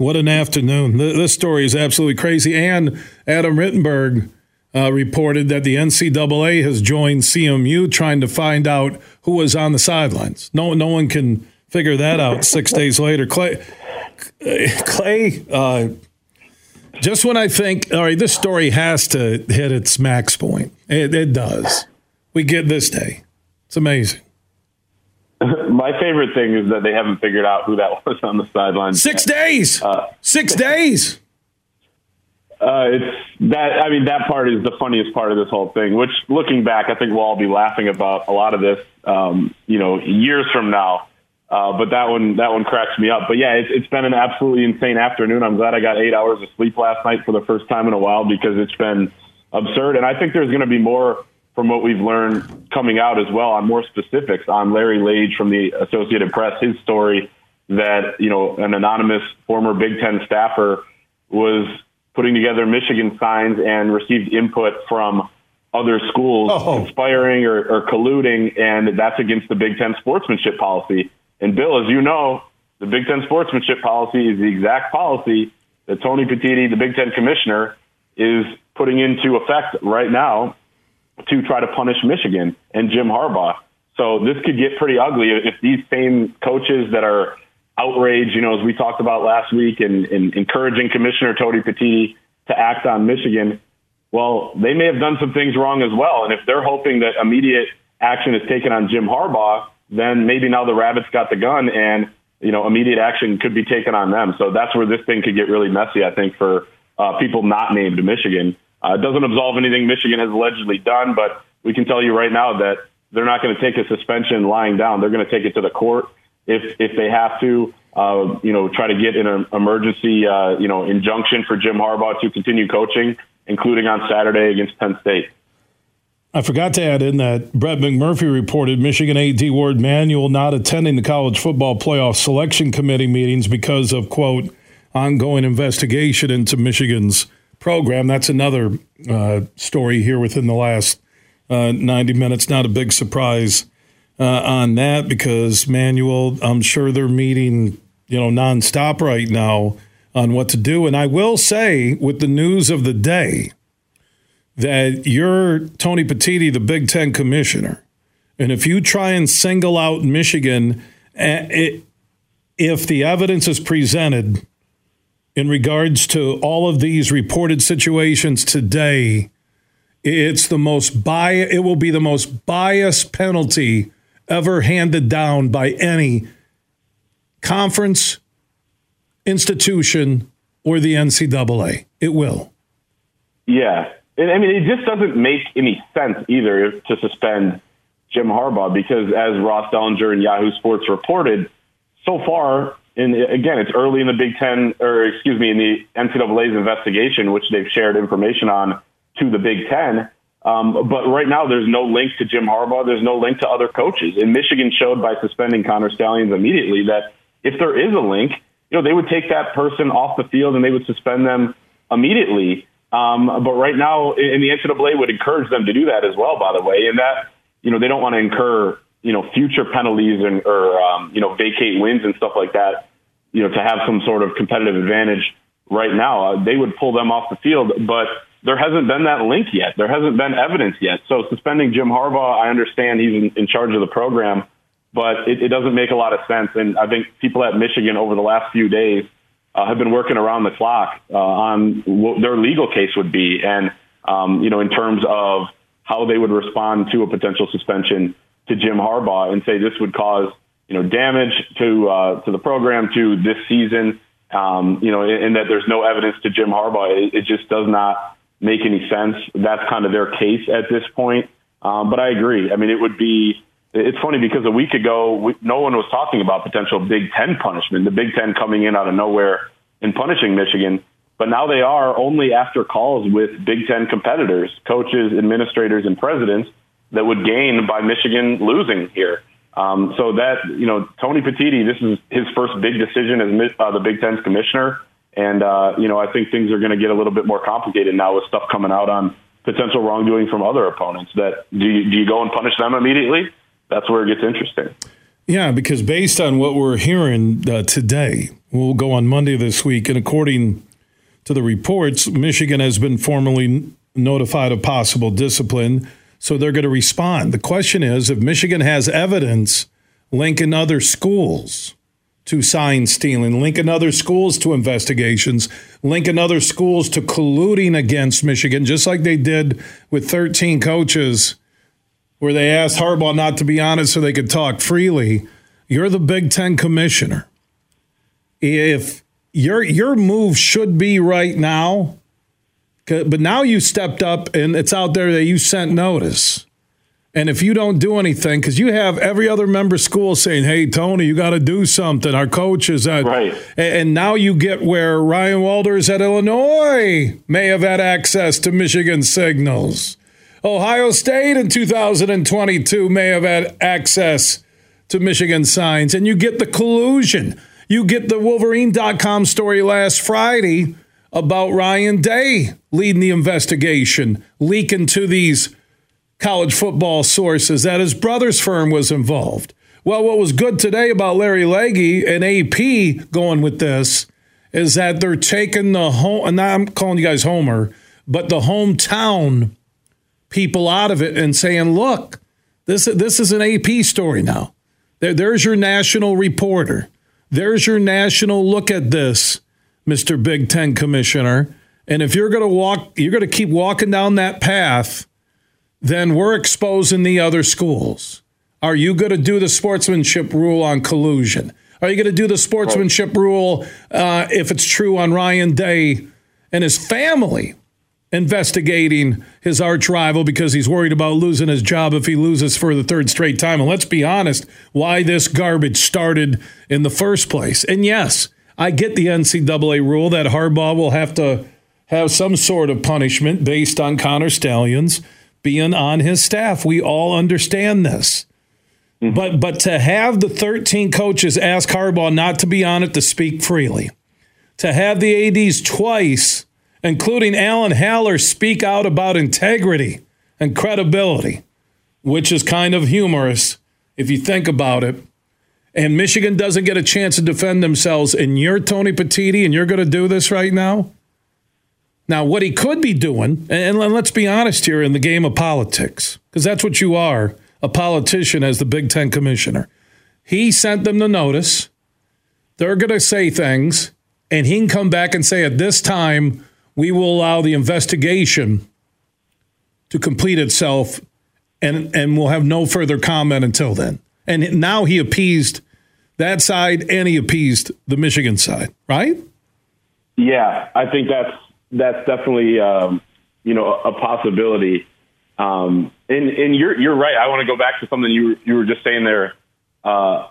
what an afternoon. This story is absolutely crazy. And Adam Rittenberg uh, reported that the NCAA has joined CMU trying to find out who was on the sidelines. No, no one can figure that out six days later. Clay, Clay, uh, just when I think, all right, this story has to hit its max point, it, it does. We get this day. It's amazing. Favorite thing is that they haven't figured out who that was on the sidelines. Six days. Uh, Six days. Uh, it's that. I mean, that part is the funniest part of this whole thing. Which, looking back, I think we'll all be laughing about a lot of this. Um, you know, years from now. Uh, but that one, that one cracks me up. But yeah, it's, it's been an absolutely insane afternoon. I'm glad I got eight hours of sleep last night for the first time in a while because it's been absurd. And I think there's going to be more from what we've learned coming out as well on more specifics on Larry Lage from the Associated Press, his story that, you know, an anonymous former Big Ten staffer was putting together Michigan signs and received input from other schools oh. conspiring or, or colluding, and that's against the Big Ten sportsmanship policy. And Bill, as you know, the Big Ten sportsmanship policy is the exact policy that Tony Petitti, the Big Ten commissioner, is putting into effect right now to try to punish Michigan and Jim Harbaugh. So this could get pretty ugly if these same coaches that are outraged, you know, as we talked about last week, and, and encouraging Commissioner Tony Petitti to act on Michigan, well, they may have done some things wrong as well. And if they're hoping that immediate action is taken on Jim Harbaugh, then maybe now the rabbits got the gun and you know immediate action could be taken on them. So that's where this thing could get really messy. I think for uh, people not named Michigan. Uh, it doesn't absolve anything Michigan has allegedly done, but we can tell you right now that they're not going to take a suspension lying down. They're going to take it to the court if if they have to. Uh, you know, try to get an emergency uh, you know injunction for Jim Harbaugh to continue coaching, including on Saturday against Penn State. I forgot to add in that Brett McMurphy reported Michigan AD Warde Manuel not attending the college football playoff selection committee meetings because of quote ongoing investigation into Michigan's program. That's another uh, story here within the last uh, 90 minutes. Not a big surprise uh, on that because Manuel, I'm sure they're meeting, you know, nonstop right now on what to do. And I will say, with the news of the day, that you're Tony Petitti, the Big Ten commissioner, and if you try and single out Michigan, eh, if the evidence is presented in regards to all of these reported situations today, it's the most bias, it will be the most biased penalty ever handed down by any conference, institution, or the NCAA. It will. Yeah, I mean, it just doesn't make any sense either to suspend Jim Harbaugh because, as Ross Dellenger and Yahoo Sports reported, so far, and again, it's early in the Big Ten, or excuse me, in the NCAA's investigation, which they've shared information on to the Big Ten. Um, but right now, there's no link to Jim Harbaugh. There's no link to other coaches. And Michigan showed by suspending Connor Stalions immediately that if there is a link, you know, they would take that person off the field and they would suspend them immediately. Um, but right now, and the NCAA would encourage them to do that as well, by the way, and that, you know, they don't want to incur, you know, future penalties and, or, um, you know, vacate wins and stuff like that, you know, to have some sort of competitive advantage right now. Uh, they would pull them off the field, but there hasn't been that link yet. There hasn't been evidence yet. So suspending Jim Harbaugh, I understand he's in, in charge of the program, but it, it doesn't make a lot of sense. And I think people at Michigan over the last few days, uh, have been working around the clock uh, on what their legal case would be, and um, you know, in terms of how they would respond to a potential suspension to Jim Harbaugh, and say this would cause you know damage to uh, to the program to this season. Um, you know, and that there's no evidence to Jim Harbaugh. It, it just does not make any sense. That's kind of their case at this point. Um, but I agree. I mean, it would be it's funny because a week ago, we, no one was talking about potential Big Ten punishment, the Big Ten coming in out of nowhere and punishing Michigan. But now they are only after calls with Big Ten competitors, coaches, administrators, and presidents that would gain by Michigan losing here. Um, so that, you know, Tony Petitti, this is his first big decision as uh, the Big Ten's commissioner. And, uh, you know, I think things are going to get a little bit more complicated now with stuff coming out on potential wrongdoing from other opponents that do you, do you go and punish them immediately? that's where it gets interesting. Yeah, because based on what we're hearing uh, today, we'll go on Monday this week, and according to the reports, Michigan has been formally notified of possible discipline, so they're going to respond. The question is if Michigan has evidence linking other schools to sign stealing, linking other schools to investigations, linking other schools to colluding against Michigan, just like they did with 13 coaches where they asked Harbaugh not to be honest so they could talk freely. You're the Big Ten commissioner. If your your move should be right now, but now you stepped up and it's out there that you sent notice. And if you don't do anything, because you have every other member school saying, "Hey, Tony, you got to do something." Our coaches, at, right? And now you get where Ryan Walters at Illinois may have had access to Michigan signals. Ohio State in 2022 may have had access to Michigan signs, and you get the collusion. You get the Wolverine.com story last Friday about Ryan Day leading the investigation, leaking to these college football sources that his brother's firm was involved. Well, what was good today about Larry Lage and AP going with this is that they're taking the home, and I'm calling you guys Homer, but the hometown people out of it and saying, look, this, this is an AP story now. There, there's your national reporter. There's your national look at this, Mr. Big Ten Commissioner. And if you're going to walk, you're going to keep walking down that path, then we're exposing the other schools. Are you going to do the sportsmanship rule on collusion? Are you going to do the sportsmanship rule uh, if it's true on Ryan Day and his family investigating his arch rival because he's worried about losing his job if he loses for the third straight time? And let's be honest, why this garbage started in the first place. And yes, I get the NCAA rule that Harbaugh will have to have some sort of punishment based on Connor Stalions being on his staff. We all understand this. Mm-hmm. But but to have the 13 coaches ask Harbaugh not to be on it to speak freely, to have the ADs twice, including Alan Haller, speak out about integrity and credibility, which is kind of humorous if you think about it and Michigan doesn't get a chance to defend themselves, and you're Tony Petitti, and you're going to do this right now? Now, what he could be doing, and let's be honest here in the game of politics, because that's what you are a politician as the Big Ten commissioner. He sent them the notice. They're going to say things, and he can come back and say, at this time, we will allow the investigation to complete itself, and, and we'll have no further comment until then. And now he appeased that side and he appeased the Michigan side, right? Yeah, I think that's that's definitely um, you know a possibility. Um, and and you're you're right. I want to go back to something you you were just saying there uh,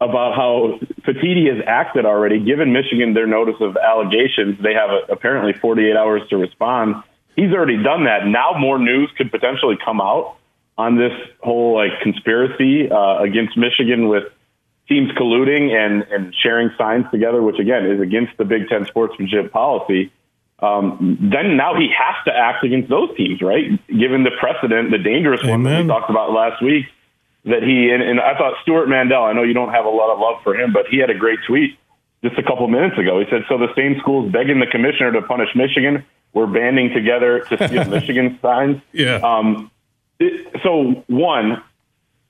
about how Petitti has acted already. Given Michigan their notice of allegations, they have a, apparently 48 hours to respond. He's already done that. Now more news could potentially come out on this whole like conspiracy uh, against Michigan with teams colluding and, and sharing signs together, which again is against the Big Ten sportsmanship policy. Um, then now he has to act against those teams, right? Given the precedent, the dangerous Amen. one that we talked about last week, that he and, and I thought Stewart Mandel. I know you don't have a lot of love for him, but he had a great tweet just a couple minutes ago. He said, "So the same schools begging the commissioner to punish Michigan were banding together to steal Michigan signs." Yeah. Um, so one,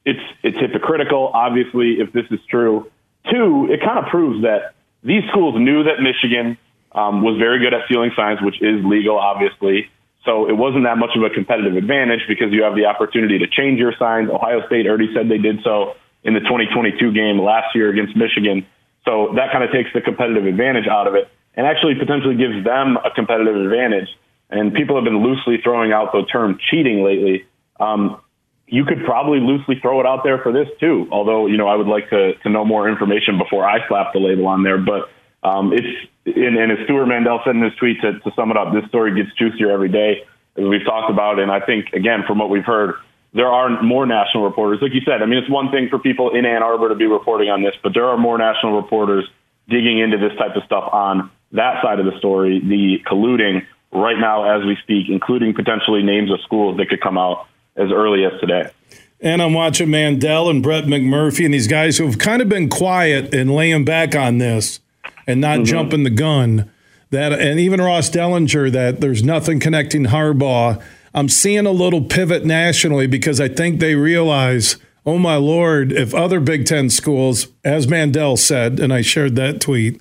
it's it's hypocritical. Obviously, if this is true. Two, it kind of proves that these schools knew that Michigan um, was very good at stealing signs, which is legal, obviously. So it wasn't that much of a competitive advantage because you have the opportunity to change your signs. Ohio State already said they did so in the 2022 game last year against Michigan. So that kind of takes the competitive advantage out of it and actually potentially gives them a competitive advantage. And people have been loosely throwing out the term cheating lately. Um, you could probably loosely throw it out there for this too. Although, you know, I would like to, to know more information before I slap the label on there. But um, it's, and, and as Stewart Mandel said in his tweet, to, to sum it up, this story gets juicier every day, as we've talked about. And I think, again, from what we've heard, there are more national reporters. Like you said, I mean, it's one thing for people in Ann Arbor to be reporting on this, but there are more national reporters digging into this type of stuff on that side of the story, the colluding right now as we speak, including potentially names of schools that could come out as early as today. and I'm watching Mandel and Brett McMurphy and these guys who have kind of been quiet and laying back on this and not mm-hmm. jumping the gun. That and even Ross Dellenger that there's nothing connecting Harbaugh. I'm seeing a little pivot nationally because I think they realize, oh my lord, if other Big Ten schools, as Mandel said, and I shared that tweet,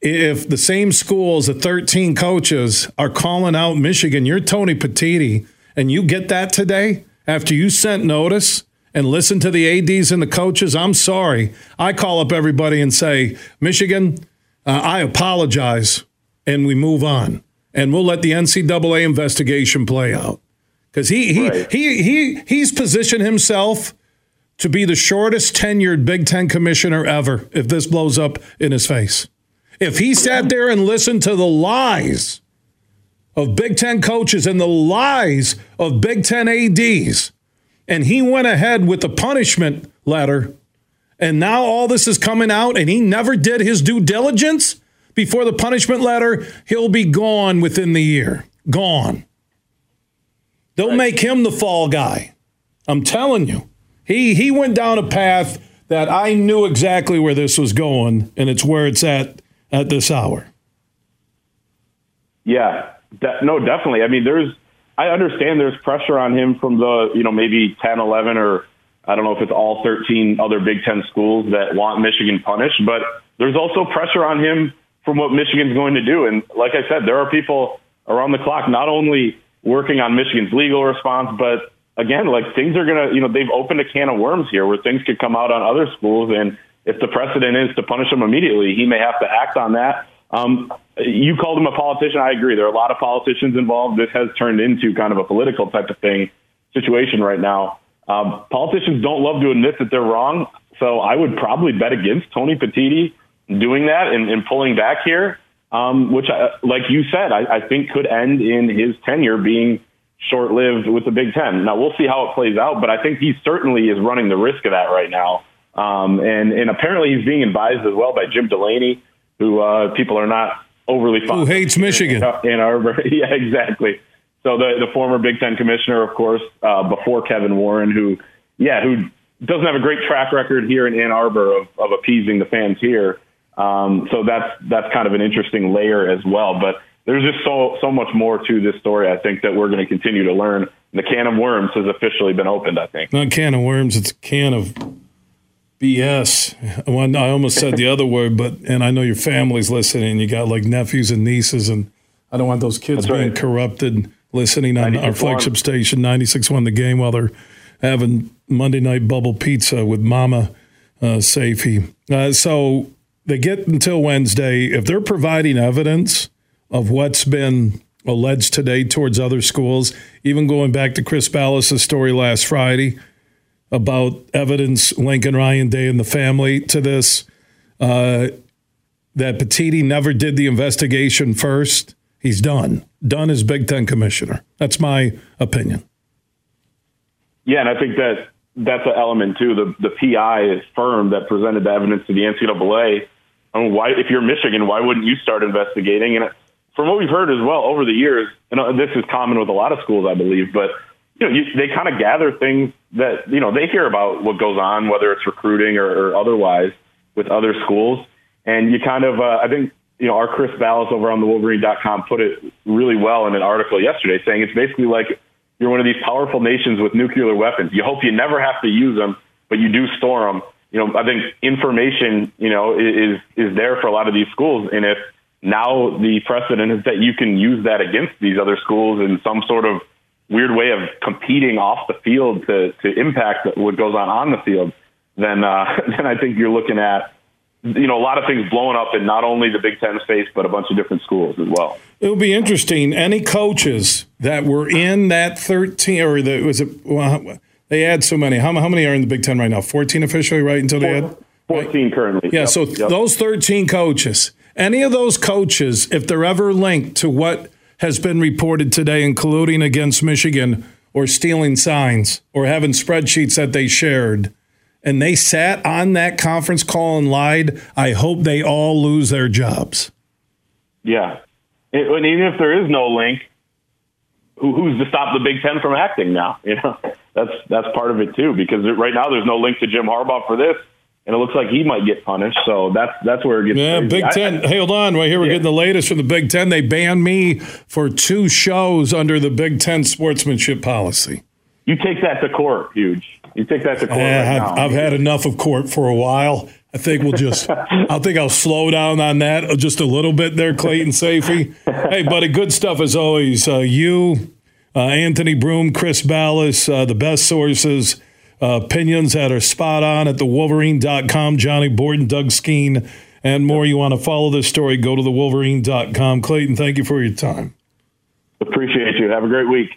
if the same schools, the 13 coaches are calling out Michigan, you're Tony Petitti, and you get that today after you sent notice and listened to the ADs and the coaches, I'm sorry. I call up everybody and say, Michigan, uh, I apologize, and we move on. And we'll let the NCAA investigation play out. Because he, he, right. he, he, he's positioned himself to be the shortest tenured Big Ten commissioner ever if this blows up in his face. If he sat there and listened to the lies of Big Ten coaches and the lies of Big Ten ADs, and he went ahead with the punishment letter, and now all this is coming out, and he never did his due diligence before the punishment letter, he'll be gone within the year. Gone. They'll make him the fall guy. I'm telling you. He he went down a path that I knew exactly where this was going, and it's where it's at at this hour. Yeah, de- no, definitely. I mean, there's, I understand there's pressure on him from the, you know, maybe 10, 11, or I don't know if it's all 13 other Big Ten schools that want Michigan punished, but there's also pressure on him from what Michigan's going to do. And like I said, there are people around the clock not only working on Michigan's legal response, but again, like things are going to, you know, they've opened a can of worms here where things could come out on other schools. And if the precedent is to punish him immediately, he may have to act on that. Um, you called him a politician. I agree. There are a lot of politicians involved. This has turned into kind of a political type of thing situation right now. Um, politicians don't love to admit that they're wrong. So I would probably bet against Tony Petitti doing that and, and pulling back here, um, which, I, like you said, I, I think could end in his tenure being short lived with the Big Ten. Now, we'll see how it plays out, but I think he certainly is running the risk of that right now. Um, and, and apparently he's being advised as well by Jim Delany, who uh, people are not overly fond Who hates Michigan. Ann Arbor. yeah, exactly. So the, the former Big Ten commissioner, of course, uh, before Kevin Warren, who, yeah, who doesn't have a great track record here in Ann Arbor of, of appeasing the fans here. Um, so that's that's kind of an interesting layer as well. But there's just so so much more to this story. I think that we're going to continue to learn. The can of worms has officially been opened. I think not can of worms; it's a can of BS. Well, I almost said the other word, but and I know your family's listening. You got like nephews and nieces, and I don't want those kids being corrupted listening on our flagship station 96.1 The Game while they're having Monday night bubble pizza with Mama uh, Sayfie. Uh, so they get until Wednesday. If they're providing evidence of what's been alleged today towards other schools, even going back to Chris Balas' story last Friday about evidence linking Ryan Day and the family to this, uh, that Petitti never did the investigation first. He's done. Done as Big Ten commissioner. That's my opinion. Yeah, and I think that that's an element too. The the PI firm that presented the evidence to the NCAA I mean, why, if you're Michigan, why wouldn't you start investigating? And from what we've heard as well over the years, and this is common with a lot of schools, I believe, but you know, you, they kind of gather things that you know they hear about what goes on, whether it's recruiting or, or otherwise, with other schools, and you kind of, uh, I think, you know, our Chris Balas over on the Wolverine.com put it really well in an article yesterday, saying it's basically like you're one of these powerful nations with nuclear weapons. You hope you never have to use them, but you do store them you know, I think information, you know, is is there for a lot of these schools, and if now the precedent is that you can use that against these other schools in some sort of weird way of competing off the field to to impact what goes on on the field, then uh, then I think you're looking at you know a lot of things blowing up in not only the Big Ten space but a bunch of different schools as well. It will be interesting. Any coaches that were in that thirteen or the was it well, they add so many. How, how many are in the Big Ten right now? 14 officially, right? Until they add? 14 currently. Yeah, yep, so yep. those 13 coaches, any of those coaches, if they're ever linked to what has been reported today in colluding against Michigan or stealing signs or having spreadsheets that they shared, and they sat on that conference call and lied, I hope they all lose their jobs. Yeah. It, and even if there is no link, who, who's to stop the Big Ten from acting now? You know, that's that's part of it too. Because right now there's no link to Jim Harbaugh for this, and it looks like he might get punished. So that's that's where it gets. Yeah, crazy. Big Ten. I, I, hold on, right here we're yeah. getting the latest from the Big Ten. They banned me for two shows under the Big Ten sportsmanship policy. You take that to court, huge. You take that to court. right I've, I've had enough of court for a while. I think we'll just. I think I'll slow down on that just a little bit there, Clayton Sayfie. hey, buddy, good stuff as always. Uh, you, uh, Anthony Broome, Chris Balas, uh, the best sources, uh, opinions that are spot on at thewolverine.com. Johnny Borton, Doug Skene, and more. You want to follow this story? Go to thewolverine.com. Clayton, thank you for your time. Appreciate you. Have a great week.